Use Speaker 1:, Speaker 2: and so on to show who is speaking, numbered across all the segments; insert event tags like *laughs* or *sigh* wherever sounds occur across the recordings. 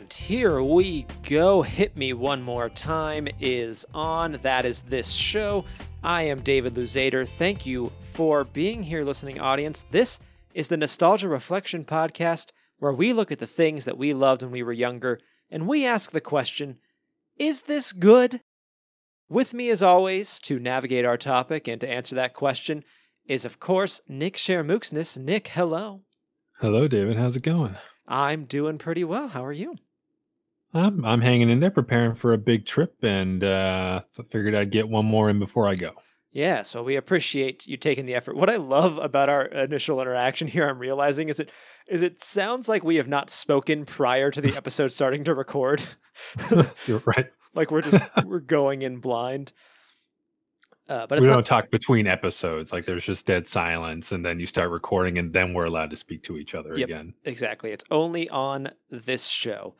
Speaker 1: And here we go. Hit Me One More Time is on. That is this show. I am David Luzader. Thank you for being here, listening audience. This is the Nostalgia Reflection Podcast, where we look at the things that we loved when we were younger and we ask the question Is this good? With me, as always, to navigate our topic and to answer that question is, of course, Nick Shermooksness. Nick, hello.
Speaker 2: Hello, David. How's it going?
Speaker 1: I'm doing pretty well. How are you?
Speaker 2: I'm I'm hanging in there, preparing for a big trip, and uh, I figured I'd get one more in before I go.
Speaker 1: Yeah, so we appreciate you taking the effort. What I love about our initial interaction here, I'm realizing, is it is it sounds like we have not spoken prior to the *laughs* episode starting to record. *laughs*
Speaker 2: You're right. *laughs*
Speaker 1: like we're just we're going in blind. Uh, but
Speaker 2: we don't
Speaker 1: not,
Speaker 2: talk between episodes. Like there's just dead silence, and then you start recording, and then we're allowed to speak to each other
Speaker 1: Yep.
Speaker 2: again.
Speaker 1: exactly. It's only on this show.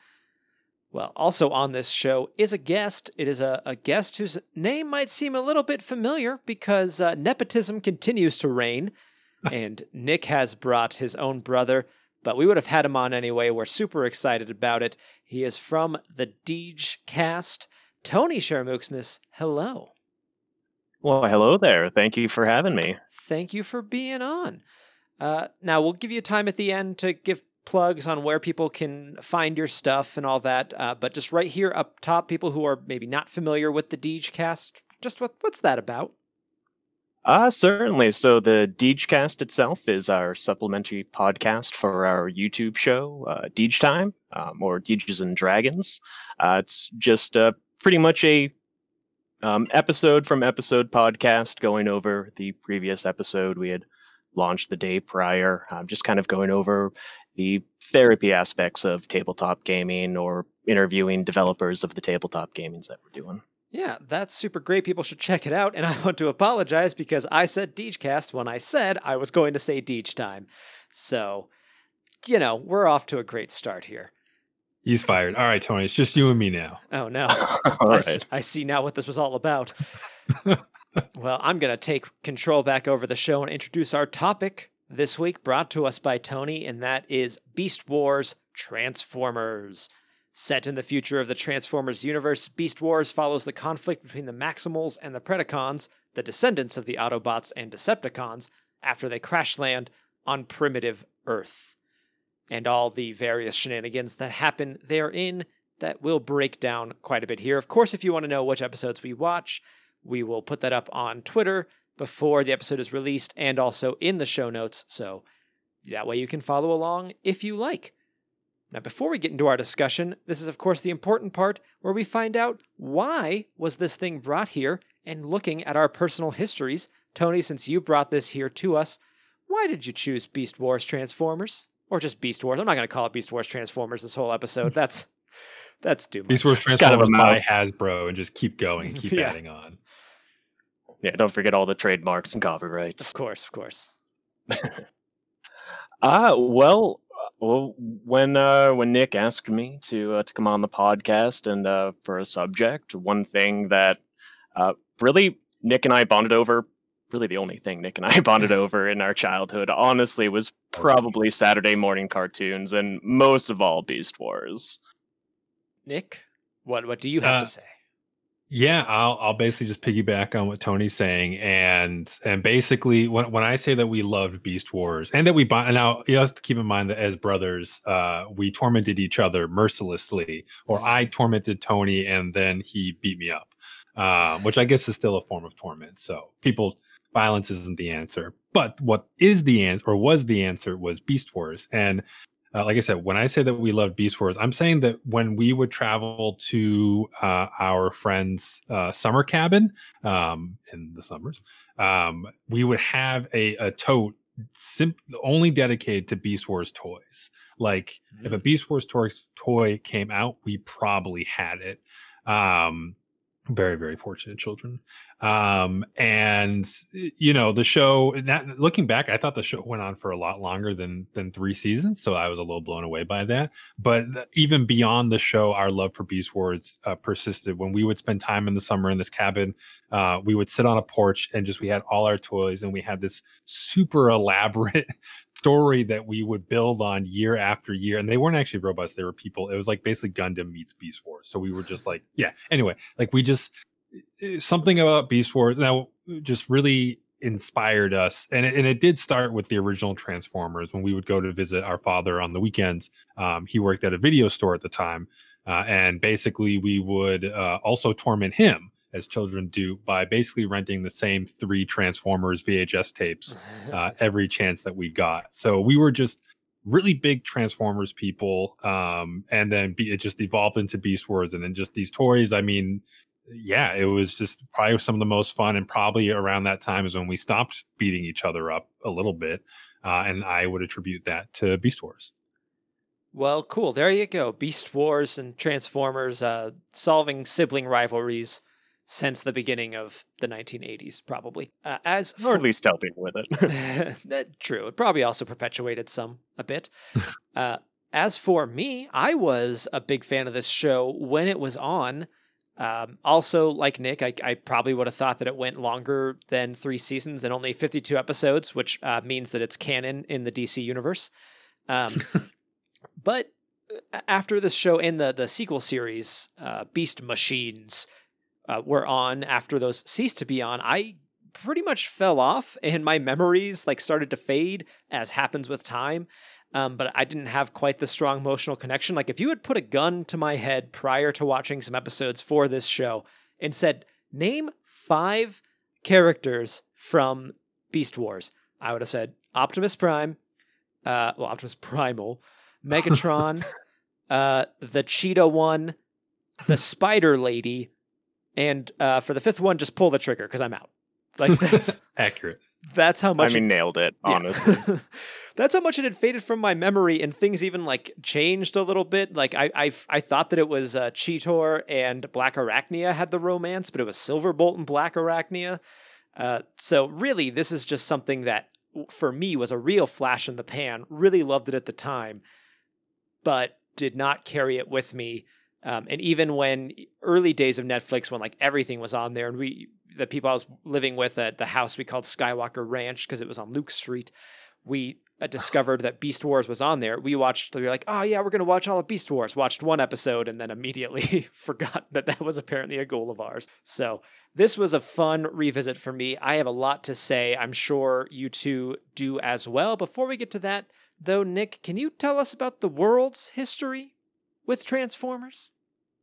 Speaker 1: Well, also on this show is a guest. It is a, a guest whose name might seem a little bit familiar because uh, nepotism continues to reign, *laughs* and Nick has brought his own brother, but we would have had him on anyway. We're super excited about it. He is from the Deej cast. Tony Shermooksness, hello.
Speaker 3: Well, hello there. Thank you for having me.
Speaker 1: Thank you for being on. Uh, now, we'll give you time at the end to give plugs on where people can find your stuff and all that. Uh, but just right here up top, people who are maybe not familiar with the Deej cast, just what, what's that about?
Speaker 3: Ah, certainly. So the Deegecast itself is our supplementary podcast for our YouTube show, uh, Deej Time, um, or Deeges and Dragons. Uh, it's just uh, pretty much a um, episode from episode podcast going over the previous episode we had launched the day prior. Um, just kind of going over the therapy aspects of tabletop gaming or interviewing developers of the tabletop gamings that we're doing.
Speaker 1: Yeah, that's super great. People should check it out. And *laughs* I want to apologize because I said Deejcast when I said I was going to say Deej Time. So, you know, we're off to a great start here.
Speaker 2: He's fired. All right, Tony. It's just you and me now.
Speaker 1: Oh, no. *laughs*
Speaker 3: All
Speaker 1: I, s-
Speaker 3: right.
Speaker 1: I see now what this was all about. *laughs* well, I'm going to take control back over the show and introduce our topic this week, brought to us by Tony, and that is Beast Wars Transformers. Set in the future of the Transformers universe, Beast Wars follows the conflict between the Maximals and the Predacons, the descendants of the Autobots and Decepticons, after they crash land on primitive Earth. And all the various shenanigans that happen therein that will break down quite a bit here. Of course, if you want to know which episodes we watch, we will put that up on Twitter before the episode is released and also in the show notes. So that way you can follow along if you like. Now, before we get into our discussion, this is of course the important part where we find out why was this thing brought here and looking at our personal histories. Tony, since you brought this here to us, why did you choose Beast Wars Transformers? Or just Beast Wars? I'm not going to call it Beast Wars Transformers this whole episode. *laughs* That's that's too much.
Speaker 2: Beast Wars
Speaker 3: It's kind of a
Speaker 2: Transformers by Hasbro, and just keep going, *laughs* keep
Speaker 1: Yeah.
Speaker 2: adding on.
Speaker 3: Yeah, don't forget all the trademarks and copyrights.
Speaker 1: Of course, of course.
Speaker 3: Ah, *laughs* well, uh, well, when uh, when Nick asked me to uh, to come on the podcast and uh, for a subject, one thing that uh, really Nick and I bonded over, really the only thing Nick and I *laughs* bonded *laughs* over in our childhood, honestly, was probably Saturday morning cartoons and most of all Beast Wars.
Speaker 1: Nick, what what do you have
Speaker 2: Uh,
Speaker 1: to say?
Speaker 2: Yeah, I'll I'll basically just piggyback on what Tony's saying, and and basically when when I say that we loved Beast Wars and that we and now you have to keep in mind that as brothers, uh, we tormented each other mercilessly, or I tormented Tony and then he beat me up, um, which I guess is still a form of torment. So people, violence isn't the answer, but what is the answer or was the answer was Beast Wars, and uh, like I said, when I say that we love Beast Wars, I'm saying that when we would travel to uh, our friend's uh, summer cabin um, in the summers, um, we would have a, a tote sim- only dedicated to Beast Wars toys. Like if a Beast Wars toy, toy came out, we probably had it. Um, very very fortunate children um and you know the show that, looking back i thought the show went on for a lot longer than than three seasons so i was a little blown away by that but even beyond the show our love for beast wars uh, persisted when we would spend time in the summer in this cabin uh, we would sit on a porch and just we had all our toys and we had this super elaborate *laughs* story that we would build on year after year. And they weren't actually robots, they were people. It was like basically Gundam meets Beast Wars. So we were just like, yeah. Anyway, like we just something about Beast Wars now just really inspired us and it, and it did start with the original transformers when we would go to visit our father on the weekends um, he worked at a video store at the time uh, and basically we would uh, also torment him as children do by basically renting the same three Transformers VHS tapes *laughs* uh, every chance that we got. So we were just really big Transformers people, um, and then be, it just evolved into Beast Wars, and then just these toys. I mean, yeah, it was just probably some of the most fun, and probably around that time is when we stopped beating each other up a little bit, uh, and I would attribute that to Beast Wars.
Speaker 1: Well, cool. There you go. Beast Wars and Transformers uh, solving sibling rivalries since the beginning of the 1980s, probably. Uh, as
Speaker 3: or at least helping with it. *laughs* *laughs*
Speaker 1: true. It probably also perpetuated some a bit. *laughs* uh, as for me, I was a big fan of this show when it was on. Um, also, like Nick, I, I, probably would have thought that it went longer than three seasons and only 52 episodes, which uh, means that it's canon in the DC universe. Um, *laughs* but uh, after this show and the the sequel series, uh, Beast Machines, uh, were on after those ceased to be on, I pretty much fell off and my memories like started to fade as happens with time. Um, but I didn't have quite the strong emotional connection. Like if you had put a gun to my head prior to watching some episodes for this show and said, name five characters from Beast Wars, I would have said Optimus Prime, uh, well, Optimus *laughs* Primal, Megatron, *laughs* uh, the Cheetah one, the Spider Lady, and uh, for the fifth one, just pull the trigger because I'm out. Like *laughs* that's
Speaker 2: accurate.
Speaker 1: That's how much.
Speaker 3: I mean,
Speaker 1: it,
Speaker 3: nailed it. Honestly,
Speaker 1: yeah. That's how much it had faded from my memory, and things even like changed a little bit. Like I, I, I thought that it was uh, Cheetor and Black Arachnia had the romance, but it was Silverbolt and Black Arachnia. Uh, so really, this is just something that for me was a real flash in the pan. Really loved it at the time, but did not carry it with me um, and even when early days of Netflix, when like everything was on there, and we the people I was living with at the house we called Skywalker Ranch because it was on Luke Street, we discovered that Beast Wars was on there. We watched. We were like, oh yeah, we're gonna watch all of Beast Wars. Watched one episode and then immediately *laughs* forgot that that was apparently a goal of ours. So this was a fun revisit for me. I have a lot to say. I'm sure you two do as well. Before we get to that, though, Nick, can you tell us about the world's history with Transformers?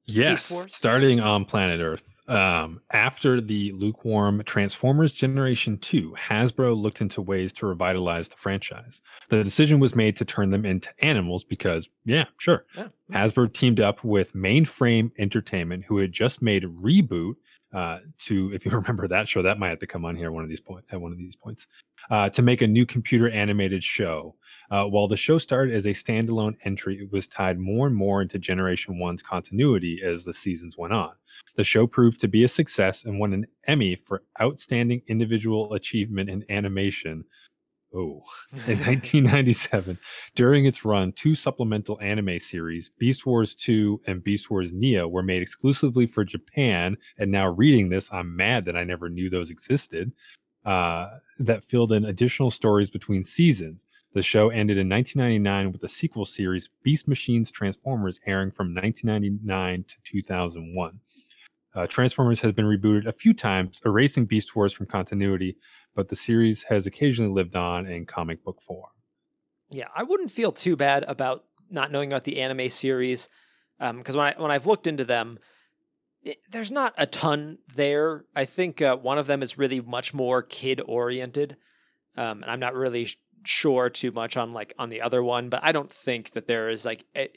Speaker 2: Yes, starting on planet Earth. Um, after the lukewarm Transformers Generation 2, Hasbro looked into ways to revitalize the franchise. The decision was made to turn them into animals because, yeah, sure. Yeah. Hasbro teamed up with Mainframe Entertainment, who had just made Reboot. Uh, to if you *laughs* remember that show, that might have to come on here one of these point at one of these points uh, to make a new computer animated show. Uh, while the show started as a standalone entry, it was tied more and more into Generation 1's continuity as the seasons went on. The show proved to be a success and won an Emmy for Outstanding Individual Achievement in Animation. Oh, *laughs* *laughs* in 1997, during its run, two supplemental anime series, Beast Wars 2 and Beast Wars Neo, were made exclusively for Japan. And now, reading this, I'm mad that I never knew those existed uh, that filled in additional stories between seasons. The show ended in 1999 with the sequel series Beast Machines Transformers airing from 1999 to 2001. Uh, Transformers has been rebooted a few times, erasing Beast Wars from continuity, but the series has occasionally lived on in comic book form.
Speaker 1: Yeah, I wouldn't feel too bad about not knowing about the anime series because um, when I when I've looked into them, it, there's not a ton there. I think uh, one of them is really much more kid oriented, um, and I'm not really sh- sure too much on like on the other one. But I don't think that there is like a,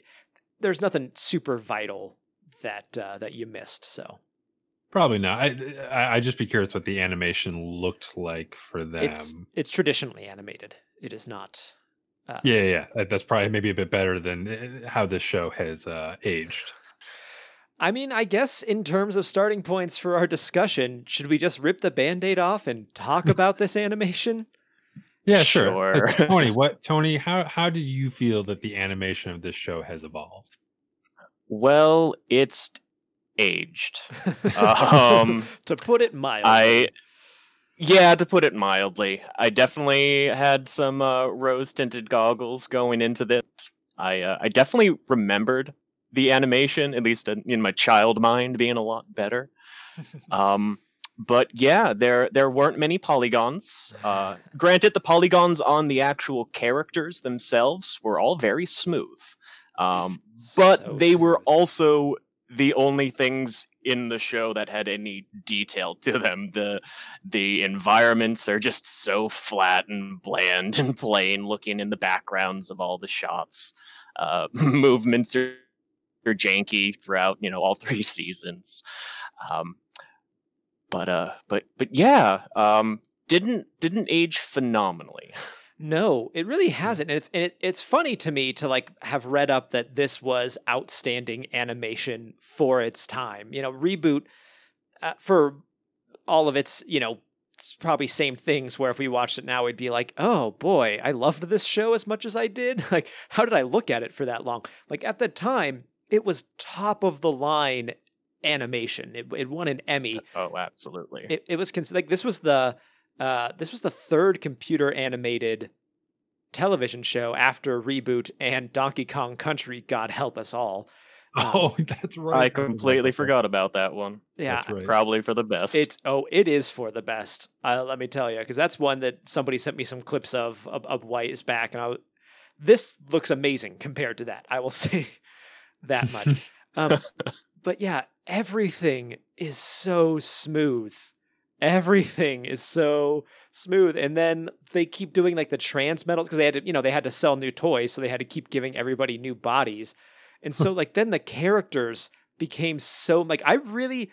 Speaker 1: there's nothing super vital that uh, that you missed. So
Speaker 2: probably not. I, I I just be curious what the animation looked like for them.
Speaker 1: It's it's traditionally animated. It is not.
Speaker 2: Uh, yeah, yeah, that's probably maybe a bit better than uh, how this show has uh, aged.
Speaker 1: I mean, I guess in terms of starting points for our discussion, should we just rip the band-aid off and talk *laughs* about this animation?
Speaker 2: Yeah, sure.
Speaker 3: Sure.
Speaker 2: Uh, Tony, *laughs* what Tony, how how did you feel that the animation of this show has evolved?
Speaker 3: Well, it's aged. *laughs* Um,
Speaker 1: to put it mildly.
Speaker 3: I, yeah, to put it mildly, I definitely had some uh, rose tinted goggles going into this. I uh, I definitely remembered the animation, at least in, my child mind, being a lot better. *laughs* Um, but yeah, there there weren't many polygons. Uh, granted, the polygons on the actual characters themselves were all very smooth, um, but
Speaker 1: So
Speaker 3: they were also the only things in the show that had any detail to them. The the environments are just so flat and bland *laughs* and plain looking in the backgrounds of all the shots. Uh, *laughs* movements are, are janky throughout, you know, all *laughs* three seasons. Um, but uh, but but yeah, um, didn't didn't age phenomenally.
Speaker 1: No, it really hasn't. And it's and it, it's funny to me to like have read up that this was outstanding animation for its time. You know, reboot uh, for all of its, you know, it's probably same things where if we watched it now we'd be like, "Oh boy, I loved this show as much as I did." *laughs* Like, how did I look at it for that long? Like at the time, it was top of the line animation. It, it won an Emmy
Speaker 3: Oh, absolutely.
Speaker 1: it, it was cons- like this was the uh, this was the third computer animated television show after reboot and Donkey Kong Country. God help us all. *laughs* Um,
Speaker 2: Oh, that's right.
Speaker 3: I completely forgot about that one.
Speaker 1: Yeah,
Speaker 2: That's right.
Speaker 3: Probably for the best.
Speaker 1: it's oh, it is for the best. Uh, let me tell you, because that's one that somebody sent me some clips of of, of White back, and I w- this looks amazing compared to that. I will *laughs* say that much. *laughs* um, but yeah, everything is so smooth. Everything is so smooth, and then they keep doing like the trans metals because they had to, you know, they had to sell new toys, so they had to keep giving everybody new bodies, and so like then the characters became so like I really,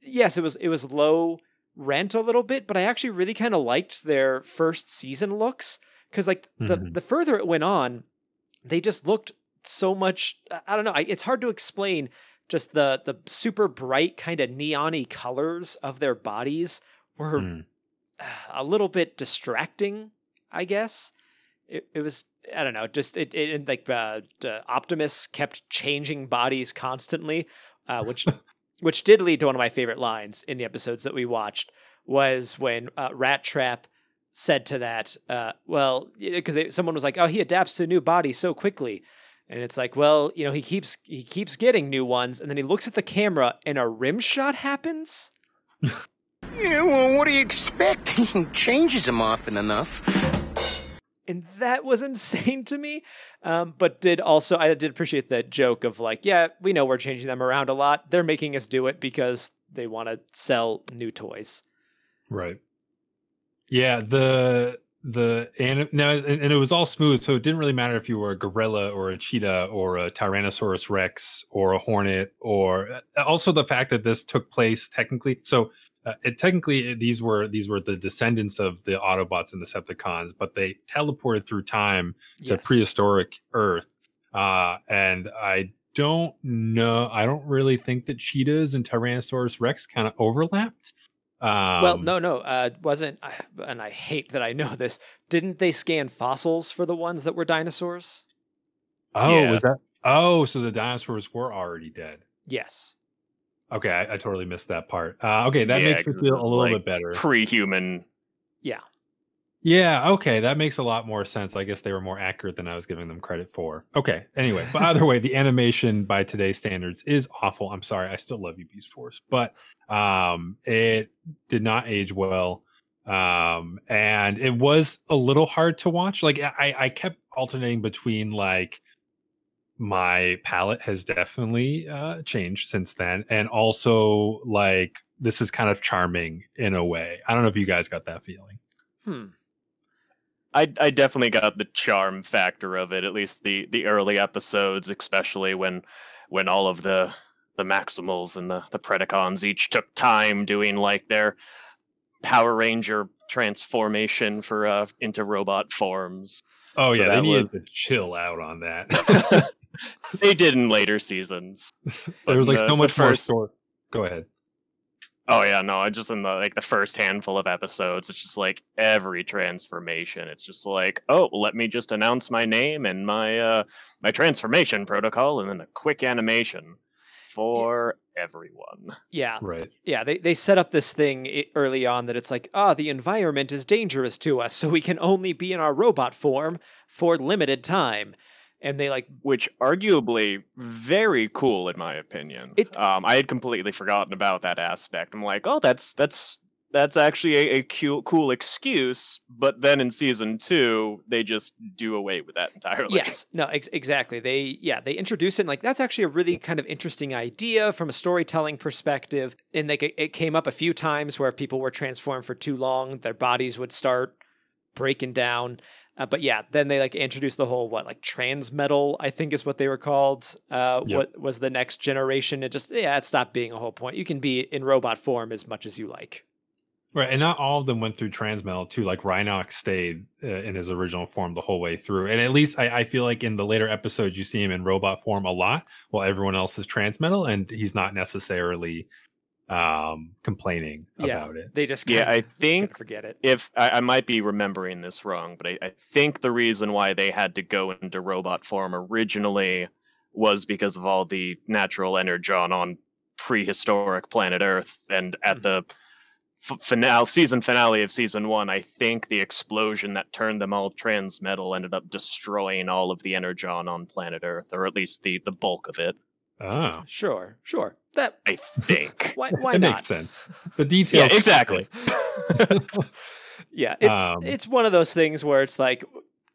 Speaker 1: yes, it was it was low rent a little bit, but I actually really kind of liked their first season looks because like the
Speaker 2: Mhm.
Speaker 1: the further it went on, they just looked so much. I- I don't know. I, it's hard to explain just the the super bright kind of neon-y colors of their bodies were
Speaker 2: Mm.
Speaker 1: a little bit distracting, I guess. It, it was I don't know, just it, it like uh, uh, Optimus kept changing bodies constantly, uh, *laughs* which which did lead to one of my favorite lines in the episodes that we watched was when uh, Rat Trap said to that, uh, well, because someone was like, "Oh, he adapts to a new body so quickly," and it's like, well, you know, he keeps he keeps getting new ones, and then he looks at the camera, and a rim shot happens. *laughs*
Speaker 4: Yeah, well, what do you expect? *laughs* He changes him often enough.
Speaker 1: and that was *laughs* insane to me. Um, but did also I did appreciate that joke of like, yeah, we know we're changing them around a lot. They're making us do it because they want to sell new toys.
Speaker 2: Right. Yeah, the the and now and, and it was all smooth, so it didn't really matter if you were a gorilla or a cheetah or a Tyrannosaurus Rex or a hornet, or uh, also the fact that this took place technically. So uh, it technically these were these were the descendants of the Autobots and the Decepticons, but they teleported through time to
Speaker 1: Yes.
Speaker 2: prehistoric Earth, uh, and I don't know. I don't really think that cheetahs and Tyrannosaurus Rex kind of overlapped. Um,
Speaker 1: well, no, no, uh, wasn't. And I hate that I know this. Didn't they scan fossils for the ones that were dinosaurs?
Speaker 2: Oh,
Speaker 3: Yeah.
Speaker 2: was that? Oh, so the dinosaurs were already dead.
Speaker 1: Yes.
Speaker 2: Okay, I, I totally missed that part. Uh, okay, that
Speaker 3: Yeah,
Speaker 2: makes me feel a little
Speaker 3: like
Speaker 2: bit better.
Speaker 3: Pre-human.
Speaker 1: Yeah.
Speaker 2: Yeah, okay, that makes a lot more sense. I guess they were more accurate than I was giving them credit for. Okay, anyway, but either way, the animation by today's standards is awful. I'm sorry, I still love you, Beast Force, but um, it did not age well, um, and it was a little hard to watch. Like I, I kept alternating between like my palate has definitely uh, changed since then, and also like this is kind of charming in a way. I don't know if you guys got that feeling.
Speaker 1: Hmm.
Speaker 3: I I definitely got the charm factor of it. At least the the early episodes, especially when when all of the the Maximals and the the Predacons each took time doing like their Power Ranger transformation for uh into robot forms.
Speaker 2: Oh
Speaker 3: So
Speaker 2: yeah, they needed
Speaker 3: was-
Speaker 2: to chill out on that. *laughs* *laughs*
Speaker 3: they did in later seasons.
Speaker 2: there was like
Speaker 3: the-
Speaker 2: so much more
Speaker 3: first-
Speaker 2: story. Go ahead.
Speaker 3: Oh yeah, no, I just in the like the first handful of episodes, it's just like every transformation. It's just like, oh, let me just announce my name and my uh my transformation protocol, and then a quick animation for everyone.
Speaker 1: Yeah,
Speaker 2: Right.
Speaker 1: yeah. They they set up this thing early on that it's like, ah, the environment is dangerous to us, so we can only be in our robot form for limited time. And they like
Speaker 3: Which arguably very cool in my opinion.
Speaker 1: It-
Speaker 3: um, I had completely forgotten about that aspect. I'm like, oh, that's that's that's actually a, a cool, cool excuse. But then in season two, they just do away with that entirely.
Speaker 1: Yes, no, ex- exactly. They yeah, they introduce it and like that's actually a really kind of interesting idea from a storytelling perspective. And like it, it came up a few times where if people were transformed for too long, their bodies would start breaking down. Uh, but yeah, then they like introduced the whole what like trans metal, I think is what they were called. Uh,
Speaker 2: Yep.
Speaker 1: What was the next generation? It just yeah, it stopped being a whole point. You can be in robot form as much as you like.
Speaker 2: Right, and not all of them went through Transmetal too. Like Rhinox stayed uh, in his original form the whole way through, and at least I, I feel like in the later episodes you see him in robot form a lot, while everyone else is Transmetal, and he's not necessarily um complaining
Speaker 1: Yeah.
Speaker 2: about it.
Speaker 1: They just
Speaker 3: Yeah,
Speaker 1: kinda-
Speaker 3: I think
Speaker 1: kinda forget it.
Speaker 3: if I, I might be remembering this wrong, but I, I think the reason why they had to go into robot form originally was because of all the natural energon on prehistoric planet Earth, and at the f- finale, season finale of season one, I think the explosion that turned them all transmetal ended up destroying all of the energon on planet Earth, or at least the the bulk of it.
Speaker 2: Oh,
Speaker 1: Sure, sure. That
Speaker 3: I think. *laughs*
Speaker 1: why why
Speaker 2: it
Speaker 1: not?
Speaker 2: makes sense. The details,
Speaker 3: yeah, exactly. *laughs*
Speaker 1: yeah, it's
Speaker 2: Um,
Speaker 1: it's one of those things where it's like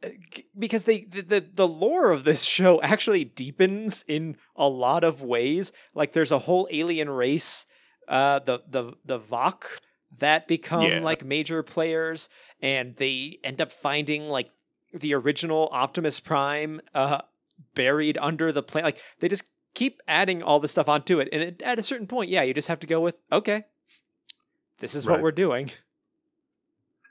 Speaker 1: uh, because they the, the the lore of this *laughs* show actually deepens in a lot of ways. Like there's a whole alien race, uh, the the the Vok that become
Speaker 3: Yeah.
Speaker 1: like major players, and they end up finding like the original Optimus Prime uh buried under the planet. Like they just keep adding all this stuff onto it, and it, at a certain point, yeah, you just have to go with okay. This is what we're doing.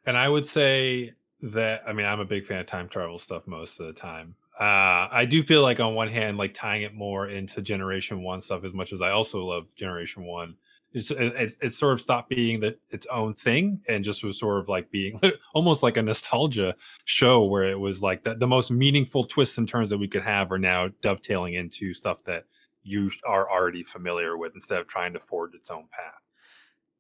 Speaker 2: And I would say that I mean I'm a big fan of time travel stuff most of the time. Uh, I do feel like on one hand, like tying it more into Generation One stuff as much as I also love Generation One. It's it, it's it's sort of stopped being the its own thing and just was sort of like being *laughs* almost like a nostalgia show where it was like the, the most meaningful twists and turns that we could have are now dovetailing into stuff that you are already familiar with instead of trying to forge its own path.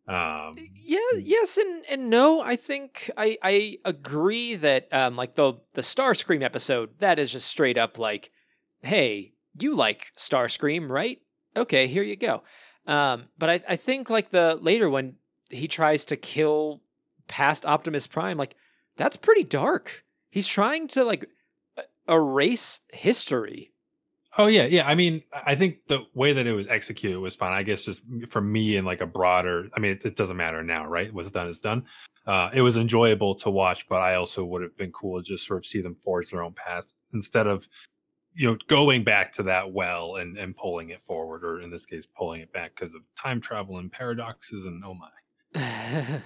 Speaker 2: Um,
Speaker 1: Yeah, yes and, and no. I think I I agree that um like the the Starscream episode that is just straight up like, hey, you like Starscream, right? Okay, here you go. Um, but I I think like the later when he tries to kill past Optimus Prime, like that's pretty dark. He's trying to like erase history.
Speaker 2: Oh yeah, yeah. I mean, I think the way that it was executed was fine. I guess just for me and like a broader. I mean, it, it doesn't matter now, right? What's done is done. Uh, it was enjoyable to watch, but I also would have been cool to just sort of see them forge their own path instead of, you know, going back to that well and and pulling it forward, or in this case, pulling it back because of time travel and paradoxes and oh my. *laughs*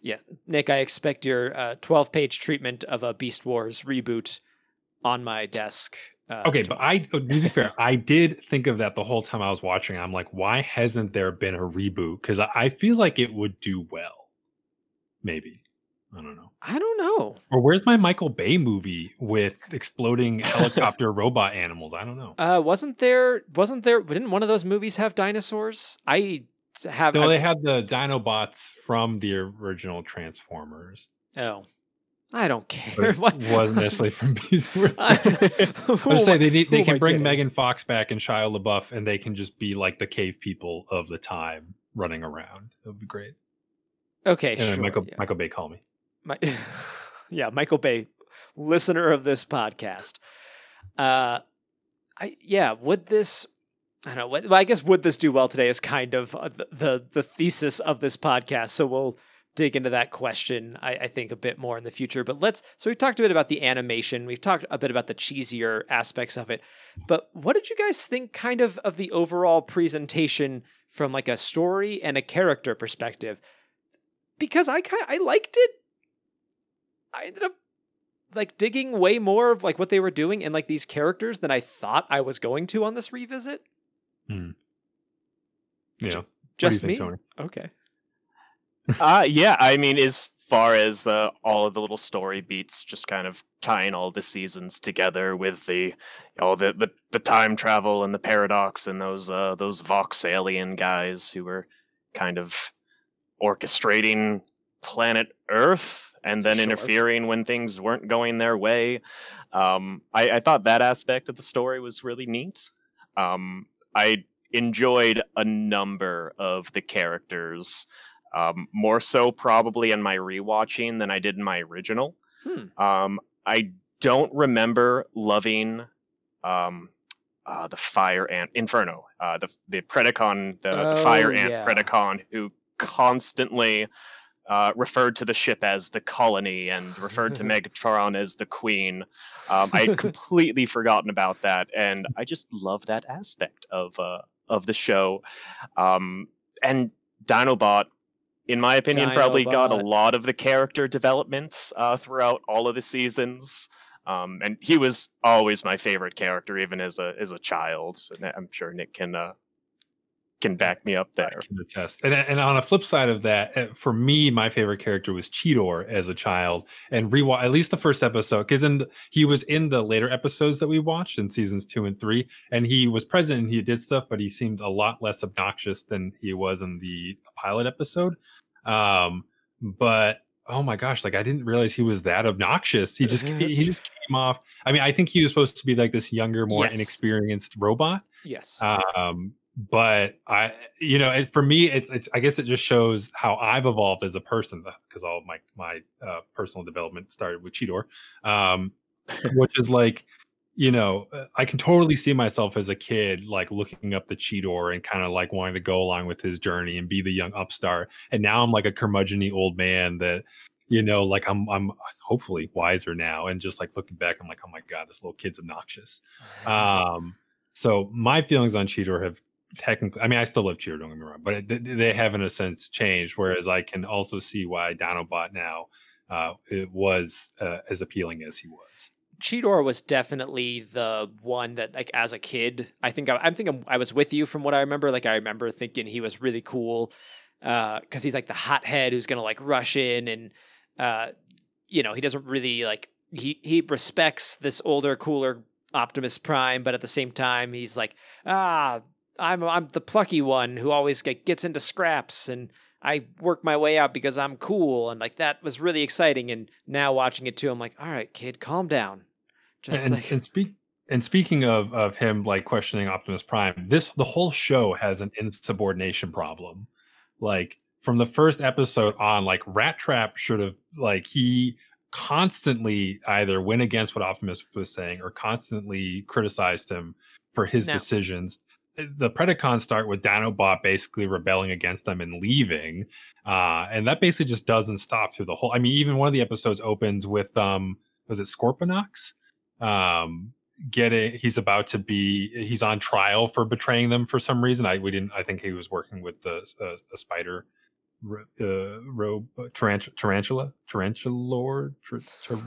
Speaker 1: yeah, Nick, I expect your uh, 12 page treatment of a Beast Wars reboot on my desk. Uh,
Speaker 2: Okay, but I to be fair, *laughs* I did think of that the whole time I was watching. I'm like, why hasn't there been a reboot? Because I I feel like it would do well. Maybe. I don't know.
Speaker 1: I don't know.
Speaker 2: Or where's my Michael Bay movie with exploding helicopter *laughs* robot animals? I don't know.
Speaker 1: Uh, wasn't there? Wasn't there? Didn't one of those movies have dinosaurs? I have.
Speaker 2: No,
Speaker 1: I-
Speaker 2: they had the Dinobots from the original Transformers.
Speaker 1: oh, I don't care. *laughs* What-
Speaker 2: it wasn't necessarily from *laughs* Beast Wars.
Speaker 1: I-
Speaker 2: I'm just saying they need they can bring
Speaker 1: kidding?
Speaker 2: Megan Fox back and Shia LaBeouf, and they can just be like the cave people of the time running around. It would be great.
Speaker 1: Okay,
Speaker 2: And
Speaker 1: sure.
Speaker 2: Michael
Speaker 1: yeah.
Speaker 2: Michael Bay, call me.
Speaker 1: My, *laughs* yeah, Michael Bay, listener of this podcast. Uh, I yeah, would this? I don't know. I guess would this do well today is kind of uh, the, the the thesis of this podcast. So we'll dig into that question. I, I think a bit more in the future. But let's. So we've talked a bit about the animation. We've talked a bit about the cheesier aspects of it. But what did you guys think, kind of, of the overall presentation from like a story and a character perspective? Because I I liked it. I ended up like digging way more of like what they were doing and like these characters than I thought I was going to on this revisit.
Speaker 2: Yeah. What
Speaker 1: Just
Speaker 2: do you think,
Speaker 1: me. Okay. *laughs* *laughs*
Speaker 3: uh yeah i mean as far as uh, all of the little story beats just kind of tying all the seasons together with the you know, the, the the time travel and the paradox and those uh those vox alien guys who were kind of orchestrating planet earth and then
Speaker 1: Sure.
Speaker 3: interfering when things weren't going their way um i i thought that aspect of the story was really neat um i enjoyed a number of the characters um, more so probably in my rewatching than I did in my original.
Speaker 1: Hmm.
Speaker 3: Um, I don't remember loving um, uh, the fire ant Inferno, uh, the the Predacon, the, the fire
Speaker 1: Oh,
Speaker 3: ant
Speaker 1: yeah.
Speaker 3: Predacon, who constantly uh, referred to the ship as the colony and referred to *laughs* Megatron as the queen. Um, I had *laughs* completely forgotten about that, and I just love that aspect of uh, of the show. Um, and Dinobot, in my opinion, probably got a lot of the character developments uh, throughout all of the seasons. Um, and he was always my favorite character, even as a as a child. And I'm sure Nick can uh, can back me up there.
Speaker 2: can attest. And and on a flip side of that, uh, for me, my favorite character was Cheetor as a child, and rewatch at least the first episode because in the, he was in the later episodes that we watched in seasons two and three, and he was present and he did stuff, but he seemed a lot less obnoxious than he was in the pilot episode. Um, but oh my gosh, like I didn't realize he was that obnoxious. He just he, he just came off. I mean, I think he was supposed to be like this younger, more
Speaker 1: Yes.
Speaker 2: inexperienced robot
Speaker 1: Yes.
Speaker 2: um but i you know it, for me it's, it's i guess it just shows how i've evolved as a person because all my my uh, personal development started with cheetor um *laughs* which is like you know uh, i can totally see myself as a kid like looking up the cheetor and kind of like wanting to go along with his journey and be the young upstart. And now i'm like a curmudgeony old man that you know like i'm i'm hopefully wiser now and just like looking back i'm like oh my god this little kid's obnoxious. Um so my feelings on Cheetor have technically, I mean, I still love Cheetor, don't get me wrong, but it, they- have in a sense changed. Whereas I can also see why Dinobot now uh, it was uh, as appealing as he was.
Speaker 1: Cheetor was definitely the one that, like, as a kid, I think I, I'm thinking I was with you from what I remember. Like, I remember thinking he was really cool because he's like the hothead who's gonna like rush in and, uh, you know, he doesn't really like he he respects this older, cooler Optimus Prime, but at the same time, he's like, ah, I'm I'm the plucky one who always get, gets into scraps and. I work my way out because I'm cool, and like that was really exciting. And now watching it too, I'm like, all right, kid, calm down. Just
Speaker 2: and,
Speaker 1: like,
Speaker 2: and speak and speaking of of him like questioning Optimus Prime, this the whole show has an insubordination problem. Like from the first episode on, like Rat Trap should have like he constantly either went against what Optimus was saying or constantly criticized him for his decisions. The Predacons start with Dinobot basically rebelling against them and leaving, uh, and that basically just doesn't stop through the whole. I mean, even one of the episodes opens with um, was it Scorponox? um getting he's about to be he's on trial for betraying them for some reason i we didn't i think he was working with the uh, the spider uh robe tarantula tarantula tarantula lord *laughs* Tar-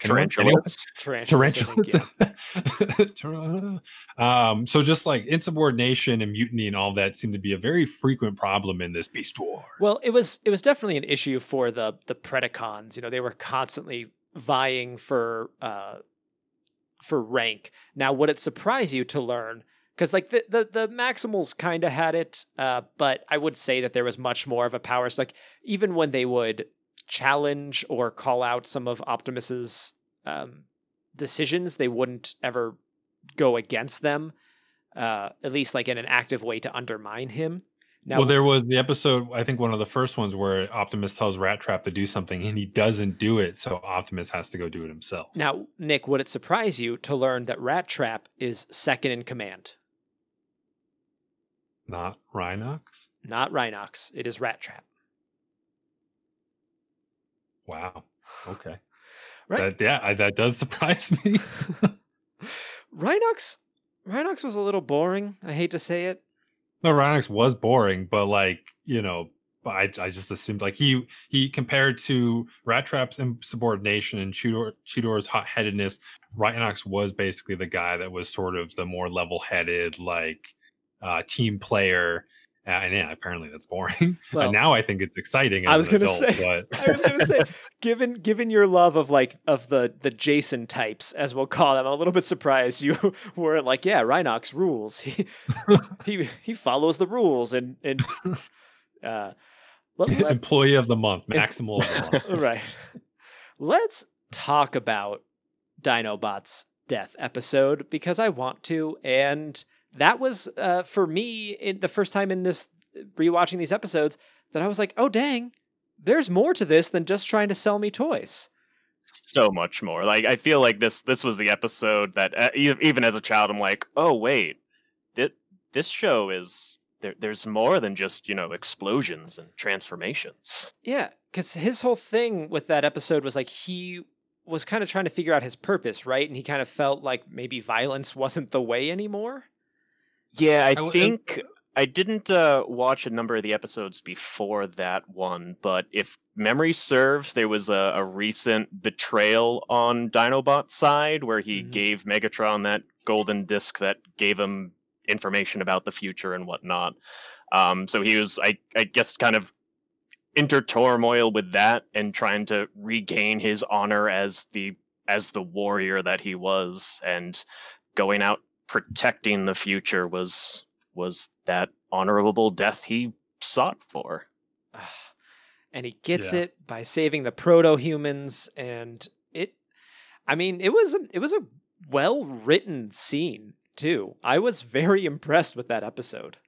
Speaker 2: tar- anyone? Anyone?
Speaker 3: Tarantulas.
Speaker 1: tarantulas.
Speaker 2: Tarantulas
Speaker 1: yeah.
Speaker 2: um so just like insubordination and mutiny and all that seem to be a very frequent problem in this beast war
Speaker 1: Well, it was it was definitely an issue for the the Predacons. You know, they were constantly vying for uh for rank. Now, would it surprise you to learn? Because like the the the Maximals kind of had it, uh, but I would say that there was much more of a power. So like even when they would challenge or call out some of Optimus's um, decisions, they wouldn't ever go against them. Uh, at least like in an active way to undermine him. Now,
Speaker 2: well, there was the episode, I think one of the first ones where Optimus tells Rat Trap to do something and he doesn't do it, so Optimus has to go do it himself.
Speaker 1: Now, Nick, would it surprise you to learn that Rat Trap is second in command?
Speaker 2: Not Rhinox?
Speaker 1: Not Rhinox. It is Rat Trap.
Speaker 2: Wow. Okay. *sighs*
Speaker 1: Right.
Speaker 2: That, yeah, I, that does *laughs* surprise me. *laughs*
Speaker 1: Rhinox Rhinox was a little boring. I hate to say it.
Speaker 2: no, Rhinox was boring, but like, you know, I, I just assumed like he he compared to Rat Trap's insubordination and Cheetor, Cheetor's hot headedness. Rhinox was basically the guy that was sort of the more level headed, like uh, team player. Uh, and yeah, apparently that's boring. *laughs*
Speaker 1: Well,
Speaker 2: and now I think it's exciting.
Speaker 1: I was gonna say-
Speaker 2: but *laughs*
Speaker 1: I was gonna say, *laughs* given given your love of like of the the Jason types, as we'll call them, I'm a little bit surprised you were like, yeah, Rhinox rules. He he he follows the rules and and uh, let, let-
Speaker 2: employee of the month, maximal the month.
Speaker 1: right. Let's talk about Dinobot's death episode because I want to, and that was uh, for me in the first time in this rewatching these episodes that I was like, oh dang, there's more to this than just trying to sell me toys.
Speaker 3: so much more. Like I feel like this this was the episode that uh, even as a child I'm like, "Oh wait. This this show is there there's more than just, you know, explosions and transformations."
Speaker 1: Yeah, because his whole thing with that episode was like he was kind of trying to figure out his purpose, right? And he kind of felt like maybe violence *laughs* wasn't the way anymore.
Speaker 3: Yeah, I think I didn't uh, watch a number of the episodes before that one, but if memory serves, there was a, a recent betrayal on Dinobot's side where he
Speaker 1: Mhm.
Speaker 3: gave Megatron that golden disc that gave him information about the future and whatnot. Um, so he was, I, I guess, kind of inter turmoil with that and trying to regain his honor as the as the warrior that he was, and going out protecting the future was was that honorable death he sought for. *sighs*
Speaker 1: and he gets
Speaker 2: Yeah.
Speaker 1: it by saving the proto humans and it i mean it was a, it was a well written scene too i was very impressed with that episode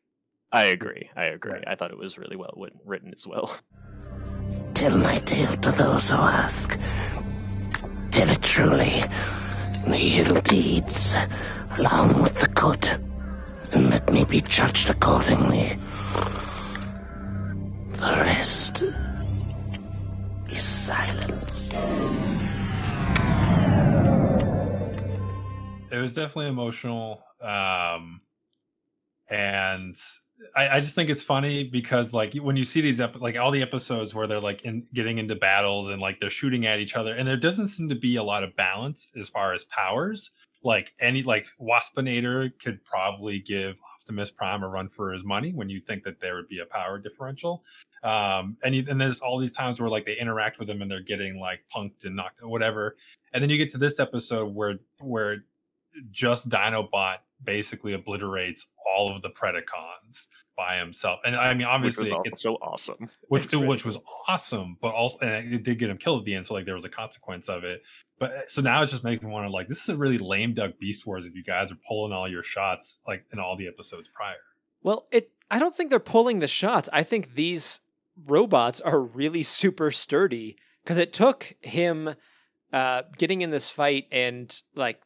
Speaker 3: I agree. I agree. I thought it was really well written as well. *laughs*
Speaker 4: Tell my tale to those who ask. Tell it truly. The ill deeds, along with the good, and let me be judged accordingly. The rest is silence.
Speaker 2: it was definitely emotional um and I, I just think it's funny because like when you see these ep- like all the episodes where they're like in getting into battles and like they're shooting at each other and there doesn't seem to be a lot of balance as far as powers. Like any like waspinator could probably give optimus prime a run for his money when you think that there would be a power differential. Um and, you, and there's all these times where like they interact with him and they're getting like punked and knocked or whatever. And then you get to this episode where where just Dinobot basically obliterates all of the Predacons by himself. And I mean, obviously, it's
Speaker 3: so awesome. *laughs*
Speaker 2: which
Speaker 3: It's
Speaker 2: which was awesome, but also and it did get him killed at the end, so like there was a consequence of it. But uh, so now it's just making me want to like this is a really lame duck Beast Wars if you guys are pulling all your shots like in all the episodes prior.
Speaker 1: well it i don't think they're pulling the shots i think these robots are really super sturdy because it took him uh getting in this fight and like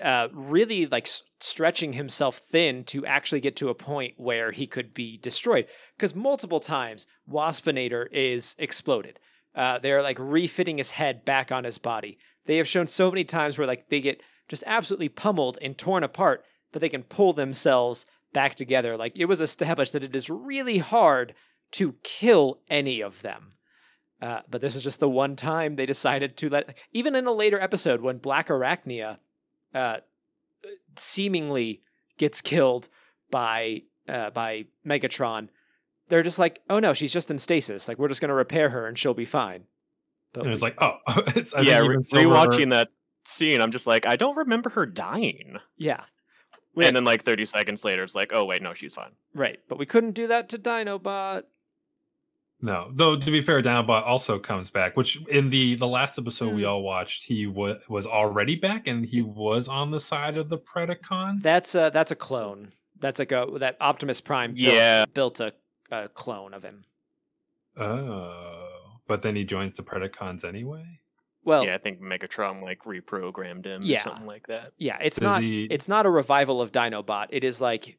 Speaker 1: uh really like s- stretching himself thin to actually get to a point where he could be destroyed. Because multiple times waspinator is exploded. Uh they're like refitting his head back on his body. They have shown so many times where like they get just absolutely pummeled and torn apart but they can pull themselves back together. Like it was established that it is really hard to kill any of them. Uh, but this is just the one time they decided to let even in a later episode when black arachnia uh, seemingly gets killed by uh, by Megatron, they're just like, oh no, she's just in stasis. Like we're just gonna repair her and she'll be fine. But
Speaker 2: And it's like, oh, *laughs* it's
Speaker 3: yeah, re-
Speaker 2: Silver-
Speaker 3: rewatching that scene, I'm just like, I don't remember her dying.
Speaker 1: yeah,
Speaker 3: And then like 30 seconds later, it's like, oh wait, no, she's fine.
Speaker 1: right. But we couldn't do that to Dinobot.
Speaker 2: No, though to be fair, Dinobot also comes back. Which in the the last episode we
Speaker 1: Hmm.
Speaker 2: all watched, he wa- was already back, and he was on the side of the Predacons.
Speaker 1: That's a that's a clone. That's like a that Optimus Prime built,
Speaker 3: Yeah.
Speaker 1: built a, a clone of him.
Speaker 2: oh, but then he joins the Predacons anyway.
Speaker 1: Well,
Speaker 3: yeah, I think Megatron like reprogrammed him
Speaker 1: Yeah.
Speaker 3: or something like that.
Speaker 1: Yeah, it's
Speaker 2: Does
Speaker 1: not
Speaker 2: he-
Speaker 1: it's not a revival of Dinobot. It is like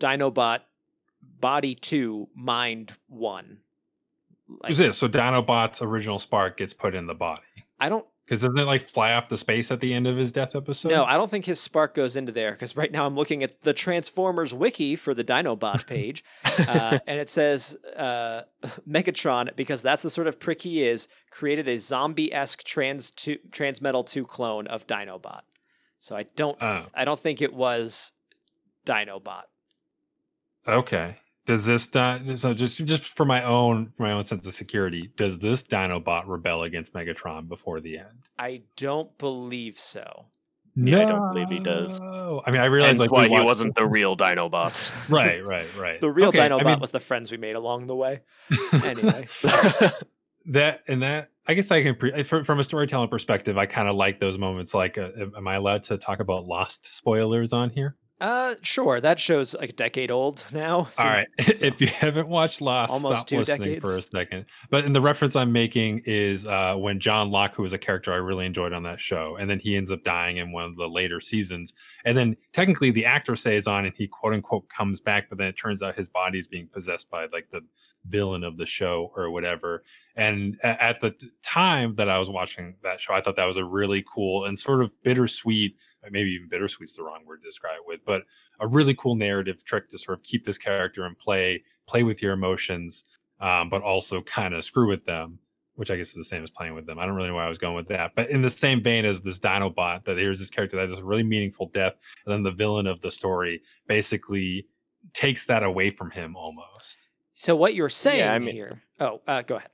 Speaker 1: Dinobot Body 2 Mind 1. Like,
Speaker 2: Is it so? Dinobot's original spark gets put in the body.
Speaker 1: I don't
Speaker 2: Because doesn't it like fly off the space at the end of his death episode?
Speaker 1: No, I don't think his spark goes into there because right now I'm looking at the Transformers wiki for the Dinobot *laughs* page, uh, and it says uh, *laughs* Megatron because that's the sort of prick he is. Created a zombie esque trans two, Transmetal two clone of Dinobot. So I don't
Speaker 2: Oh.
Speaker 1: I don't think it was Dinobot.
Speaker 2: Okay. Does this di- so just just for my own for my own sense of security? Does this Dinobot rebel against Megatron before the end?
Speaker 1: I don't believe so.
Speaker 3: Yeah, I don't believe he does.
Speaker 2: No. I mean, I realize
Speaker 3: That's
Speaker 2: like
Speaker 3: why
Speaker 2: we
Speaker 3: he wasn't the *laughs* real Dinobots. *laughs*
Speaker 2: right, right, right.
Speaker 1: The real
Speaker 2: Okay, I
Speaker 1: Dinobot
Speaker 2: mean,
Speaker 1: was the friends we made along the way. *laughs* Anyway,
Speaker 2: that and that. I guess I can pre- from, from a storytelling perspective, I kind of like those moments. Like, uh, am I allowed to talk about Lost spoilers on here?
Speaker 1: Uh, sure, that show's like a decade old *laughs* now.
Speaker 2: All
Speaker 1: so-
Speaker 2: right. *laughs*
Speaker 1: so-
Speaker 2: if you haven't watched Lost,
Speaker 1: Almost
Speaker 2: stop
Speaker 1: two
Speaker 2: listening for a second. But in the reference I'm making is uh, when John Locke, who was a character I really enjoyed on that show, and then he ends up dying in one of the later seasons. And then technically the actor stays on and he quote unquote comes back, but then it turns out his body is being possessed by like the villain of the show or whatever. And at the time that I was watching that show, I thought that was a really cool and sort of bittersweet, maybe even bittersweet's the wrong word to describe it with, but a really cool narrative trick to sort of keep this character in play, play with your emotions, um, but also kind of screw with them, which I guess is the same as playing with them. I don't really know where I was going with that. But in the same vein as this Dinobot, that here's this character that has a really meaningful death, and then the villain of the story basically takes that away from him almost.
Speaker 1: So what you're saying
Speaker 3: I mean-
Speaker 1: here? Oh, uh, go ahead.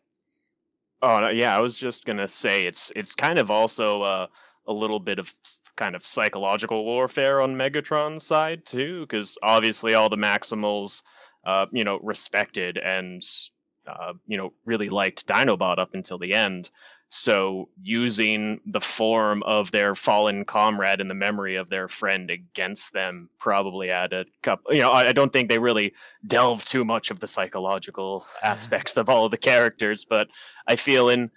Speaker 3: Oh no, yeah, I was just gonna say it's it's kind of also uh, a little bit of kind of psychological warfare on Megatron's side too, because obviously all the Maximals, uh, you know, respected and uh, you know really liked Dinobot up until the end. So using the form of their fallen comrade in the memory of their friend against them probably added a couple. You know, I, I don't think they really delve too much of the psychological *sighs* aspects of all of the characters, but I feel in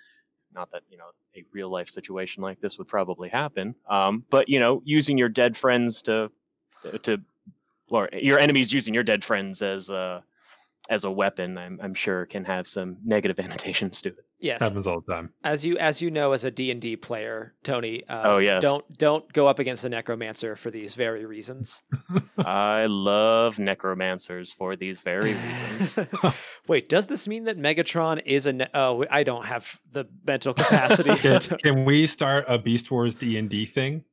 Speaker 3: not that you know a real life situation like this would probably happen, um, but you know, using your dead friends to to or your enemies using your dead friends as a as a weapon, I'm, I'm sure can have some negative *laughs* annotations to it.
Speaker 1: Yes,
Speaker 2: Happens all the time.
Speaker 1: as you as you know, as a D and D player, Tony. Uh,
Speaker 3: Oh, yes.
Speaker 1: Don't don't go up against the necromancer for these very reasons. *laughs*
Speaker 3: I love necromancers for these very reasons. *laughs*
Speaker 1: Wait, does this mean that Megatron is a? Ne- oh, I don't have the mental capacity. *laughs*
Speaker 2: Can, can we start a Beast Wars D and D thing?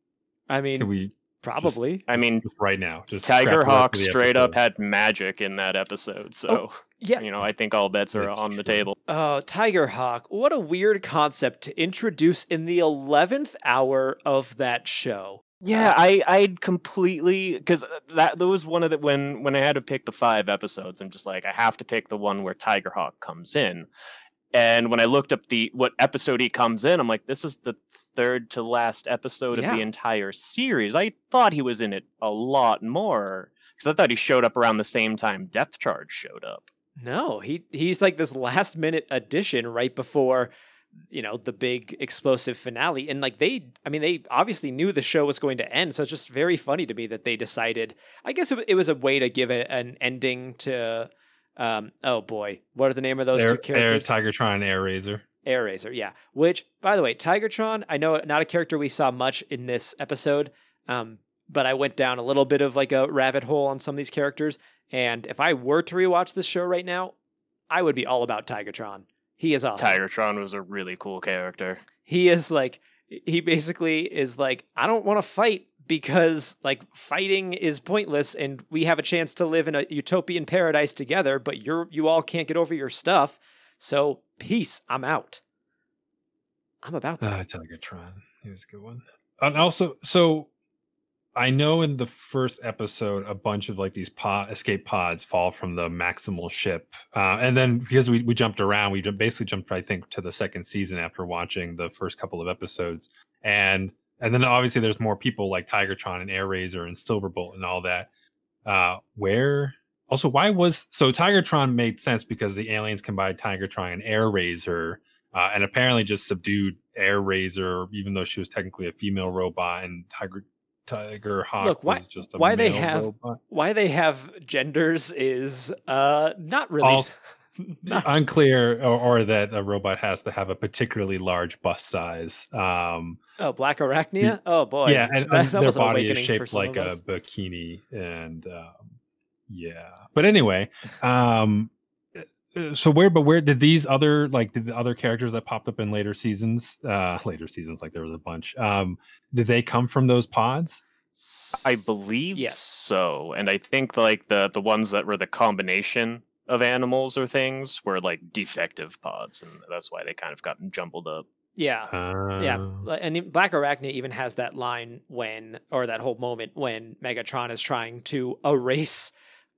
Speaker 1: I mean,
Speaker 2: Can we
Speaker 1: probably.
Speaker 3: I mean,
Speaker 2: just right now? Just
Speaker 3: Tiger Hawk
Speaker 2: of the
Speaker 3: straight up had magic in that episode, so oh,
Speaker 1: yeah.
Speaker 3: you know I think all bets are
Speaker 2: That's
Speaker 3: on the table.
Speaker 1: Oh, Tiger Hawk. What a weird concept to introduce in the 11th hour of that show.
Speaker 3: Yeah, uh, I I'd completely because uh, that that was one of the when when I had to pick the five episodes, I'm just like I have to pick the one where Tiger Hawk comes in. And when I looked up the what episode he comes in, I'm like, this is the third to last episode
Speaker 1: Yeah.
Speaker 3: of the entire series. I thought he was in it a lot more because I thought he showed up around the same time Depth Charge showed up.
Speaker 1: No, he he's like this last minute addition right before you know the big explosive finale and like they i mean they obviously knew the show was going to end so it's just very funny to me that they decided i guess it, it was a way to give it an ending to um oh boy what are the name of those
Speaker 2: Air,
Speaker 1: two
Speaker 2: Air
Speaker 1: characters
Speaker 2: Tigertron and Air Razor.
Speaker 1: Air Razor, yeah. Which, by the way, Tigertron, I know not a character we saw much in this episode, um, but I went down a little bit of like a rabbit hole on some of these characters. And if I were to rewatch this show right now, I would be all about Tigertron. He is awesome.
Speaker 3: Tigertron was a really cool character.
Speaker 1: He is like, he basically is like, I don't want to fight because like fighting is pointless and we have a chance to live in a utopian paradise together, but you're you all can't get over your stuff. So peace, I'm out. I'm about that.
Speaker 2: Ah, Tigertron. He was a good one. And also, so I know in the first episode, a bunch of like these pod, escape pods fall from the maximal ship, uh, and then because we we jumped around, we basically jumped, I think, to the second season after watching the first couple of episodes, and and then obviously there's more people like Tigertron and Air Razor and Silverbolt and all that. Uh, where also why was so Tigertron made sense because the aliens combined Tigertron and Air Razor uh, and apparently just subdued Air Razor, even though she was technically a female robot, and Tiger Tiger Hawk
Speaker 1: Look, why-
Speaker 2: just a
Speaker 1: why they have-
Speaker 2: robot.
Speaker 1: Why they have genders is uh not really
Speaker 2: Al- *laughs* unclear, or, or that a robot has to have a particularly large bust size. Um,
Speaker 1: Oh, Black Arachnia. Oh boy.
Speaker 2: yeah, and,
Speaker 1: That-
Speaker 2: their body is shaped like a bikini, and um, yeah. But anyway, um, so where, but where did these other like did the other characters that popped up in later seasons, uh, *laughs* later seasons, like there was a bunch, um, did they come from those pods?
Speaker 3: I believe
Speaker 1: Yes.
Speaker 3: so, and I think like the the ones that were the combination of animals or things were like defective pods, and that's why they kind of got jumbled up.
Speaker 1: Yeah. Yeah,
Speaker 2: Uh,
Speaker 1: li- and Black Arachnia even has that line when, or that whole moment when Megatron is trying to erase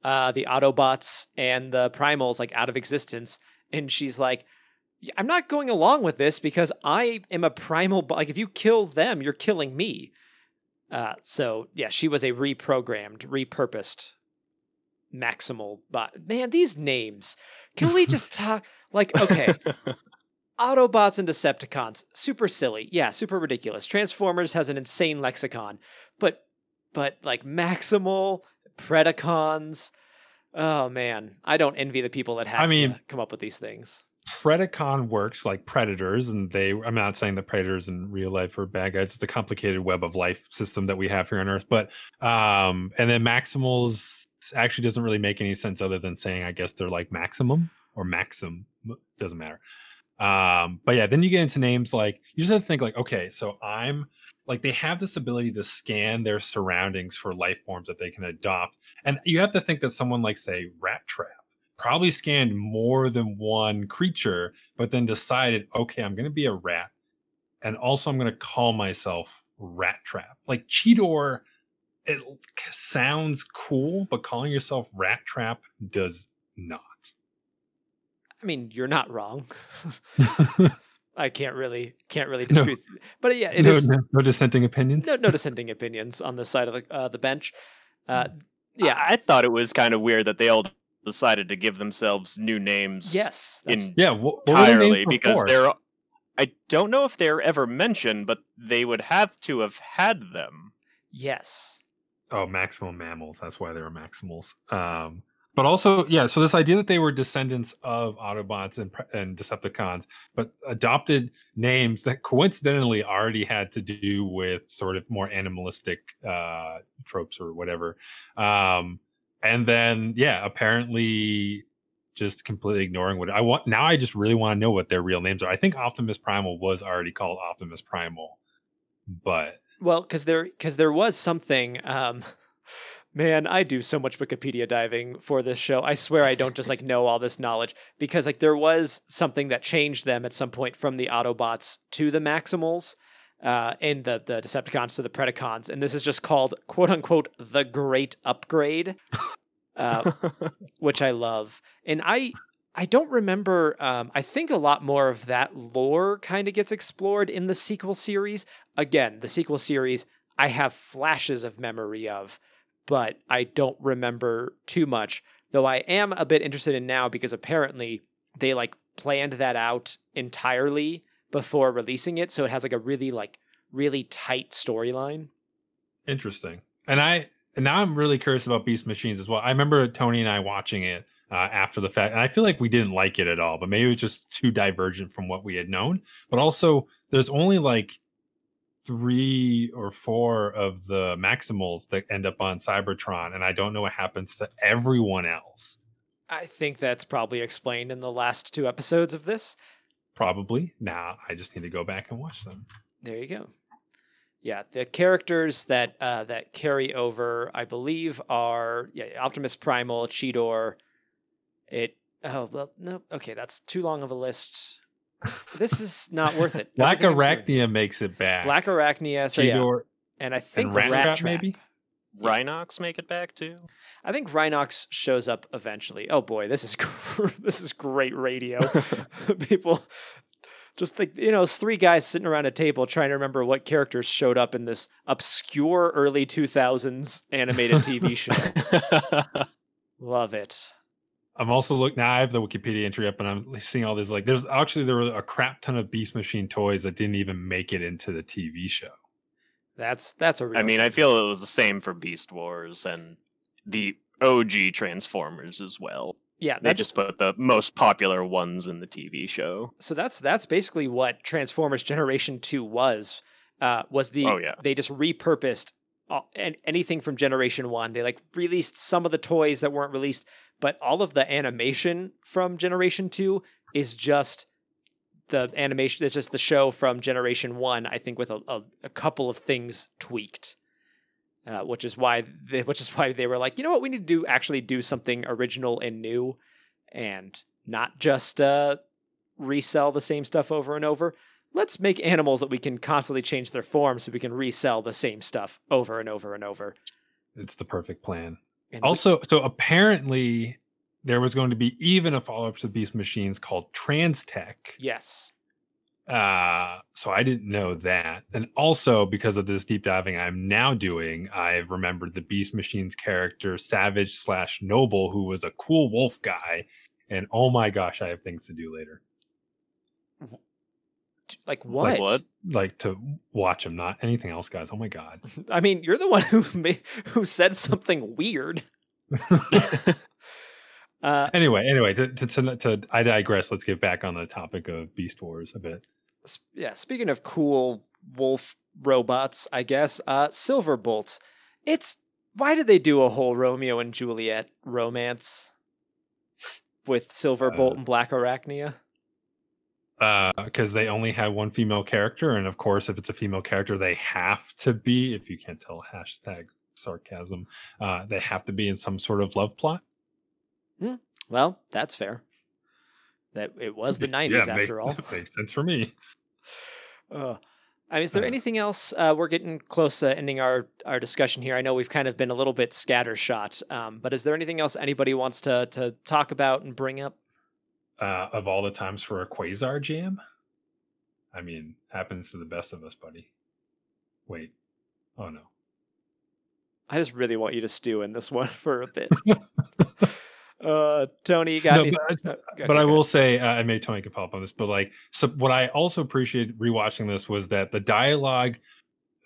Speaker 1: uh, the Autobots and the Primals like out of existence, and she's like, "I'm not going along with this because I am a primal. bo- Like, if you kill them, you're killing me." Uh, so yeah, she was a reprogrammed, repurposed maximal bot. Man, these names. Can we just *laughs* talk? Like, okay, Autobots and Decepticons, super silly. Yeah, super ridiculous. Transformers has an insane lexicon, but but like Maximal, Predacons. Oh man, I don't envy the people that have
Speaker 2: I mean-
Speaker 1: to come up with these things.
Speaker 2: Predacon works like predators, and they. I'm not saying that predators in real life are bad guys. It's a complicated web of life system that we have here on Earth. But um, and then Maximals actually doesn't really make any sense other than saying I guess they're like maximum or maxim doesn't matter. Um, but yeah, then you get into names like you just have to think like, okay, so I'm like they have this ability to scan their surroundings for life forms that they can adopt, and you have to think that someone like say Rat Trap probably scanned more than one creature, but then decided, okay, I'm going to be a rat, and also I'm going to call myself Rat Trap. Like Cheetor, it sounds cool, but calling yourself Rat Trap does not.
Speaker 1: I mean, you're not wrong. *laughs* *laughs* I can't really can't really
Speaker 2: No.
Speaker 1: dispute, but yeah, it
Speaker 2: no,
Speaker 1: is
Speaker 2: no, no dissenting opinions.
Speaker 1: no, no dissenting opinions on the side of the uh, the bench. Uh, yeah,
Speaker 3: I, I thought it was kind of weird that they all decided to give themselves new names.
Speaker 1: yes,
Speaker 3: in
Speaker 2: Yeah, what, what were the
Speaker 3: entirely
Speaker 2: names
Speaker 3: because
Speaker 2: before?
Speaker 3: they're. I don't know if they're ever mentioned, but they would have to have had them.
Speaker 1: yes.
Speaker 2: Oh, maximum mammals. That's why they were maximals. Um, but also, yeah. So this idea that they were descendants of Autobots and, and Decepticons, but adopted names that coincidentally already had to do with sort of more animalistic uh, tropes or whatever. Um, and then, yeah, apparently just completely ignoring what I want. Now I just really want to know what their real names are. I think Optimus Primal was already called Optimus Primal, but
Speaker 1: Well, because there because there was something. Um, man, I do so much Wikipedia diving for this show. I swear I don't just like know all this knowledge because like there was something that changed them at some point from the Autobots to the Maximals. Uh, and the the Decepticons to the Predacons, and this is just called "quote unquote" the Great Upgrade, *laughs* uh, which I love. And I I don't remember. Um, I think a lot more of that lore kind of gets explored in the sequel series. Again, the sequel series I have flashes of memory of, but I don't remember too much. Though I am a bit interested in now because apparently they like planned that out entirely before releasing it, so it has like a really like really tight storyline.
Speaker 2: Interesting. And I and now I'm really curious about Beast Machines as well. I remember Tony and I watching it uh, after the fact, and I feel like we didn't like it at all. But maybe it was just too divergent from what we had known. But also, there's only like three or four of the Maximals that end up on Cybertron, and I don't know what happens to everyone else.
Speaker 1: I think that's probably explained in the last two episodes of this.
Speaker 2: Probably. Now I just need to go back and watch them.
Speaker 1: There you go. Yeah, the characters that uh, that carry over, I believe, are yeah, Optimus Primal, Cheetor. It oh well no okay that's too long of a list. This is not worth it. *laughs*
Speaker 2: Black
Speaker 1: Everything I'm doing-
Speaker 2: Arachnia makes it back.
Speaker 1: Black Arachnia, so yeah, and I think
Speaker 2: and
Speaker 1: Rat,
Speaker 2: Rat Trap,
Speaker 1: Trap.
Speaker 2: maybe.
Speaker 3: Rhinox make it back too.
Speaker 1: I think Rhinox shows up eventually. Oh boy, this is *laughs* this is great radio. *laughs* People just like you know, it's three guys sitting around a table trying to remember what characters showed up in this obscure early 2000s animated TV show. Love it.
Speaker 2: I'm also look now. I have the Wikipedia entry up, and I'm seeing all these. Like, there's actually there were a crap ton of Beast Machine toys that didn't even make it into the TV show.
Speaker 1: That's that's a real
Speaker 3: I mean, I feel it was the same for Beast Wars and the OG Transformers as well.
Speaker 1: Yeah,
Speaker 3: They
Speaker 1: that's
Speaker 3: just put the most popular ones in the TV show.
Speaker 1: so that's that's basically what Transformers Generation Two was. Uh, was the
Speaker 3: Oh, yeah.
Speaker 1: they just repurposed all, and anything from Generation One. They like released some of the toys that weren't released, but all of the animation from Generation Two is just the animation. It's just the show from Generation One. I think with a, a, a couple of things tweaked. Uh, which is why they, which is why they were like, you know what, we need to do actually do something original and new, and not just uh, resell the same stuff over and over. Let's make animals that we can constantly change their form so we can resell the same stuff over and over and over.
Speaker 2: It's the perfect plan.
Speaker 1: And
Speaker 2: Also, so apparently there was going to be even a follow up to Beast Machines called Transtech.
Speaker 1: yes,
Speaker 2: Uh, so I didn't know that. And also because of this deep diving I'm now doing, I've remembered the Beast Machines character Savage slash Noble, who was a cool wolf guy. And oh my gosh, I have things to do later.
Speaker 1: Like what?
Speaker 3: what?
Speaker 2: Like to watch him, not anything else, guys. Oh my god. *laughs*
Speaker 1: I mean, you're the one who *laughs* ma- who said something weird. *laughs* uh,
Speaker 2: anyway, anyway, to, to, to, to I digress. Let's get back on the topic of Beast Wars a bit.
Speaker 1: yeah, speaking of cool wolf robots, I guess uh, Silver Silverbolt. It's why did they do a whole Romeo and Juliet romance with Silverbolt
Speaker 2: Uh,
Speaker 1: and Black Arachnia?
Speaker 2: Because they only had one female character, and of course, if it's a female character, they have to be. If you can't tell, hashtag sarcasm. Uh, they have to be in some sort of love plot.
Speaker 1: Well, that's fair. That it was the *laughs*
Speaker 2: Yeah,
Speaker 1: '90s
Speaker 2: makes-
Speaker 1: after all. *laughs*
Speaker 2: makes sense for me.
Speaker 1: Uh, I mean, is there
Speaker 2: Uh.
Speaker 1: anything else? Uh, we're getting close to ending our, our discussion here. I know we've kind of been a little bit scattershot, um, but is there anything else anybody wants to to talk about and bring up?
Speaker 2: Uh, of all the times for a quasar jam, I mean, happens to the best of us, buddy. Wait, oh no.
Speaker 1: I just really want you to stew in this *laughs* one for a bit. *laughs* uh, Tony, you got
Speaker 2: No,
Speaker 1: any-
Speaker 2: but,
Speaker 1: uh, *laughs* okay,
Speaker 2: but I will say, uh, I may Tony follow up on this, but like, so what I also appreciated rewatching this was that the dialogue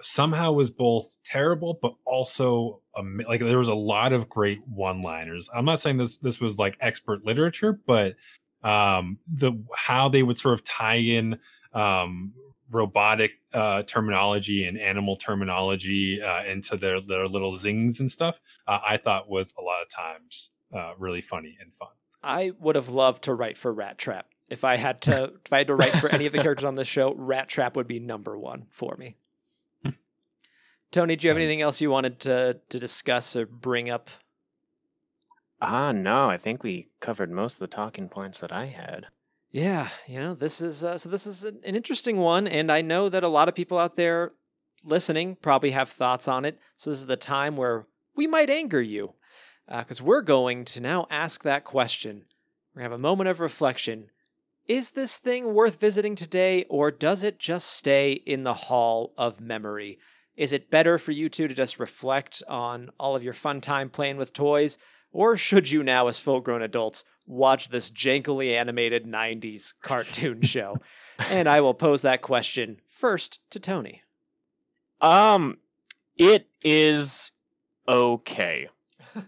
Speaker 2: somehow was both terrible, but also am- like there was a lot of great one-liners. I'm not saying this this was like expert literature, but um, the how they would sort of tie in um, robotic uh, terminology and animal terminology uh, into their their little zings and stuff, uh, I thought was a lot of times uh, really funny and fun.
Speaker 1: I would have loved to write for Rat Trap. If I had to, *laughs* if I had to write for any of the characters on this show, Rat Trap would be number one for me.
Speaker 2: Hmm.
Speaker 1: Tony, do you have anything else you wanted to to discuss or bring up?
Speaker 3: Ah, no, I think we covered most of the talking points that I had.
Speaker 1: Yeah, you know, this is uh, so this is an, interesting one, and I know that a lot of people out there listening probably have thoughts on it. So this is the time where we might anger you, because we're going to now ask that question. We're gonna have a moment of reflection. Is this thing worth visiting today, or does it just stay in the hall of memory? Is it better for you two to just reflect on all of your fun time playing with toys, or should you now, as full grown adults, watch this jankily animated 90s cartoon *laughs* show? and I will pose that question first to Tony.
Speaker 3: Um, it is okay. *laughs*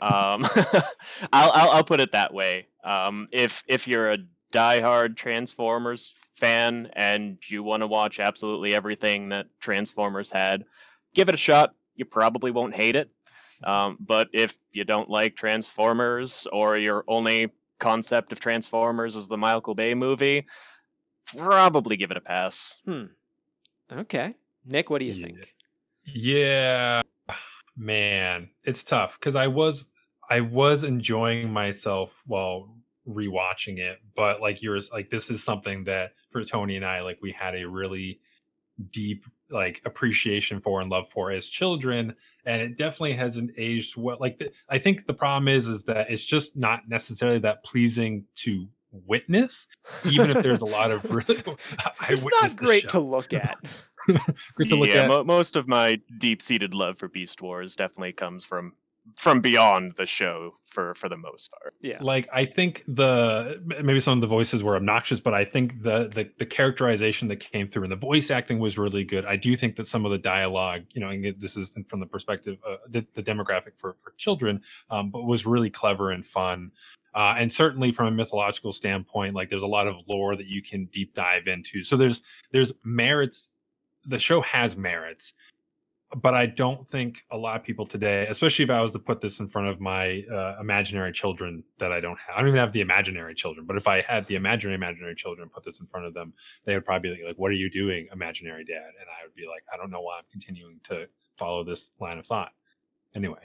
Speaker 3: Um, *laughs* I'll, I'll I'll put it that way. Um, if if you're a diehard Transformers fan and you want to watch absolutely everything that Transformers had, give it a shot. You probably won't hate it. Um, but if you don't like Transformers or your only concept of Transformers is the Michael Bay movie, probably give it a pass. Hmm.
Speaker 1: Okay. Nick, what do you
Speaker 2: Yeah.
Speaker 1: think?
Speaker 2: Yeah, man, it's tough because I was I was enjoying myself while rewatching it, but like yours, like this is something that for Tony and I, like we had a really deep like appreciation for and love for as children, and it definitely hasn't aged well. Like the, I think the problem is is that it's just not necessarily that pleasing to witness, even if there's a lot of really. I *laughs* *laughs*
Speaker 1: it's
Speaker 2: witnessed
Speaker 1: not great to look at. *laughs*
Speaker 2: Great to look
Speaker 3: yeah,
Speaker 2: at.
Speaker 3: mo- most of my deep-seated love for Beast Wars definitely comes from from beyond the show for for the most part.
Speaker 1: Yeah.
Speaker 2: like i think the maybe some of the voices were obnoxious but i think the, the the characterization that came through and the voice acting was really good i do think that some of the dialogue you know and this is from the perspective uh, the, the demographic for for children um, but was really clever and fun uh, and certainly from a mythological standpoint like there's a lot of lore that you can deep dive into so there's there's merits the show has merits but I don't think a lot of people today, especially if I was to put this in front of my uh, imaginary children that I don't have, I don't even have the imaginary children, but if I had the imaginary imaginary children put this in front of them, they would probably be like, "What are you doing, imaginary dad?" And I would be like, "I don't know why I'm continuing to follow this line of thought." Anyway,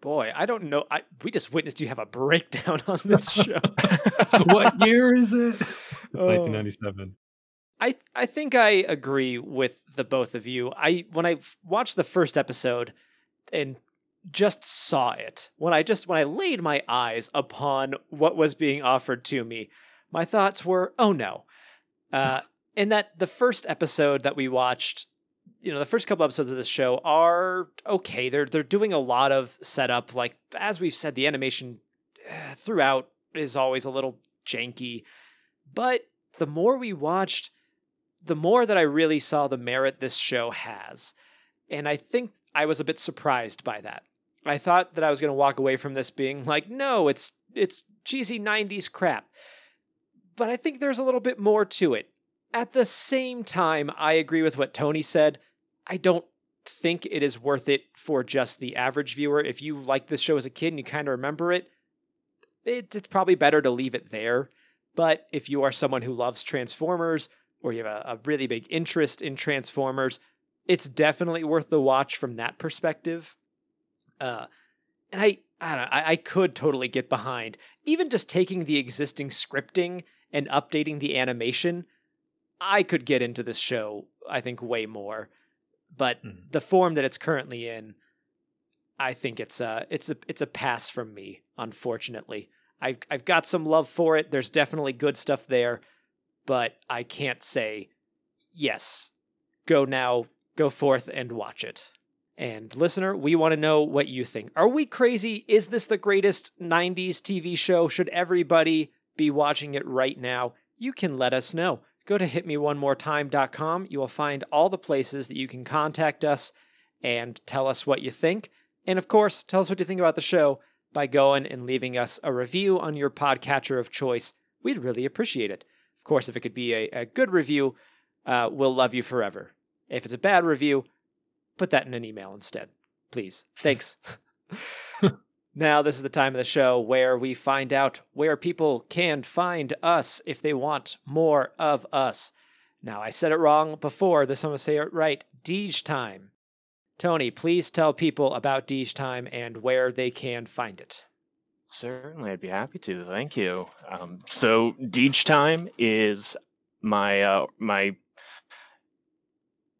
Speaker 1: Boy, I don't know. I we just witnessed you have a breakdown *laughs* on this show. *laughs*
Speaker 2: what year is it? It's
Speaker 1: Oh.
Speaker 2: 1997.
Speaker 1: I I think I agree with the both of you. I when I watched the first episode and just saw it, when I just when I laid my eyes upon what was being offered to me, my thoughts were, "Oh no." Uh *laughs* and that the first episode that we watched, you know, the first couple episodes of this show are okay. They're they're doing a lot of setup like as we've said the animation eh, throughout is always a little janky. But the more we watched the more that I really saw the merit this show has. And I think I was a bit surprised by that. I thought that I was going to walk away from this being like, no, it's it's cheesy 90s crap. But I think there's a little bit more to it. At the same time, I agree with what Tony said. I don't think it is worth it for just the average viewer. If you like this show as a kid and you kind of remember it, it, it's probably better to leave it there. But if you are someone who loves Transformers or you have a, a really big interest in Transformers, it's definitely worth the watch from that perspective. Uh, and I, I don't know, I, I could totally get behind even just taking the existing scripting and updating the animation. I could get into this show, I think, way more. But
Speaker 2: Mhm.
Speaker 1: the form that it's currently in, I think it's a it's a it's a pass from me, unfortunately. I've I've got some love for it. There's definitely good stuff there, but I can't say yes. Go now, go forth and watch it. And listener, we want to know what you think. Are we crazy? Is this the greatest 90s TV show? Should everybody be watching it right now? You can let us know. Go to hitmeonemoretime.com. You will find all the places that you can contact us and tell us what you think. And of course, tell us what you think about the show by going and leaving us a review on your podcatcher of choice. We'd really appreciate it. Of course, if it could be a, a good review, uh, we'll love you forever. If it's a bad review, put that in an email instead. Please. Thanks. *laughs* now, this is the time of the show where we find out where people can find us if they want more of us. Now, I said it wrong before. This time I'm going to say it right. Dege Time. Tony, please tell people about Dege Time and where they can find it.
Speaker 3: Certainly, I'd be happy to. Thank you. Um, so, Dege Time is my uh, my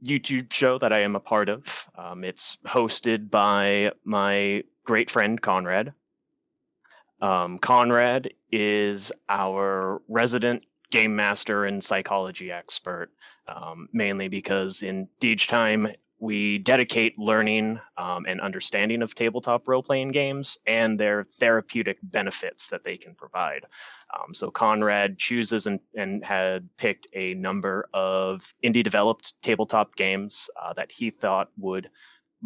Speaker 3: YouTube show that I am a part of. Um, it's hosted by my great friend Conrad. Um, Conrad is our resident game master and psychology expert, um, mainly because in Dege Time we dedicate learning um, and understanding of tabletop role playing games and their therapeutic benefits that they can provide. Um, so Conrad chooses and, and had picked a number of indie developed tabletop games uh, that he thought would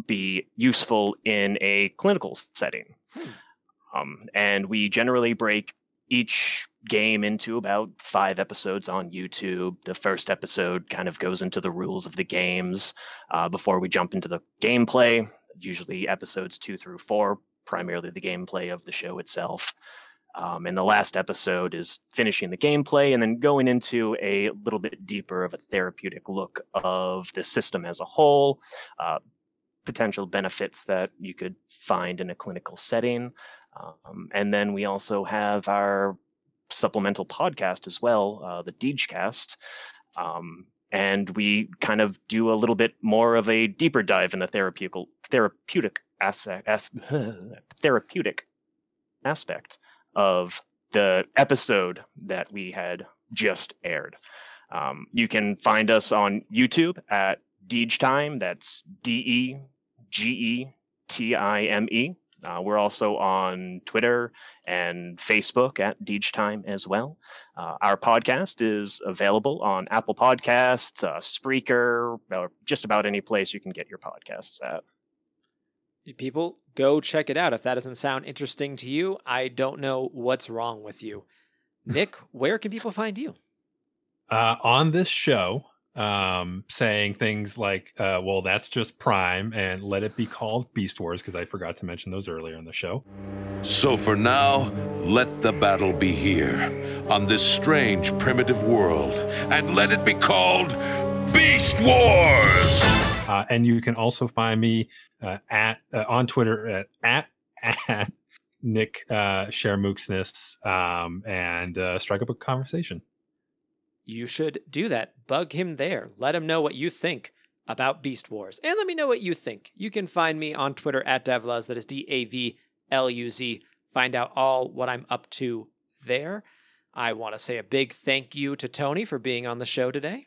Speaker 3: be useful in a clinical setting. Um, and we generally break each game into about five episodes on YouTube. The first episode kind of goes into the rules of the games uh, before we jump into the gameplay. Usually episodes two through four, primarily the gameplay of the show itself. Um, and the last episode is finishing the gameplay and then going into a little bit deeper of a therapeutic look of the system as a whole, uh, potential benefits that you could find in a clinical setting. Um, and then we also have our supplemental podcast as well, uh, the Degecast. Um, and we kind of do a little bit more of a deeper dive in the therapeutic therapeutic aspect, as, *laughs* therapeutic aspect of the episode that we had just aired. Um, you can find us on YouTube at Dege Time. That's D E G E T I M E. Uh, we're also on Twitter and Facebook at Dege Time as well. Uh, our podcast is available on Apple Podcasts, uh, Spreaker, or just about any place you can get your podcasts at.
Speaker 1: People, go check it out. If that doesn't sound interesting to you, I don't know what's wrong with you. Nick, where can people find you?
Speaker 2: Uh, on this show, um, saying things like, uh, well, that's just Prime and let it be called Beast Wars, because I forgot to mention those earlier in the show.
Speaker 5: So for now, let the battle be here, on this strange primitive world, and let it be called Beast Wars!
Speaker 2: Uh, and you can also find me uh, at uh, on Twitter at at, at Nick uh, Sharmooksness um, and uh, strike up a conversation.
Speaker 1: You should do that. Bug him there. Let him know what you think about Beast Wars, and let me know what you think. You can find me on Twitter at Davluz. That is D A V L U Z. Find out all what I'm up to there. I want to say a big thank you to Tony for being on the show today.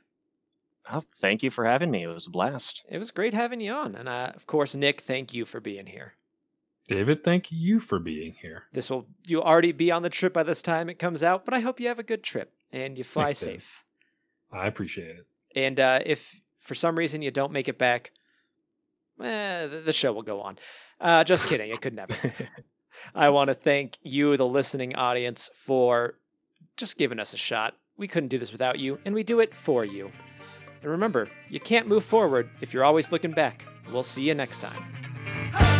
Speaker 3: Oh, thank you for having me. It was a blast.
Speaker 1: It was great having you on. And uh, of course, Nick, thank you for being here.
Speaker 2: David, thank you for being here.
Speaker 1: This will you'll already be on the trip by this time it comes out, but I hope you have a good trip and you fly
Speaker 2: Thanks, Dave.
Speaker 1: safe.
Speaker 2: I appreciate it.
Speaker 1: And uh, if for some reason you don't make it back, eh, the, the show will go on. Uh, just kidding. It could never. *laughs* I want to thank you, the listening audience, for just giving us a shot. We couldn't do this without you, and we do it for you. And remember, you can't move forward if you're always looking back. We'll see you next time.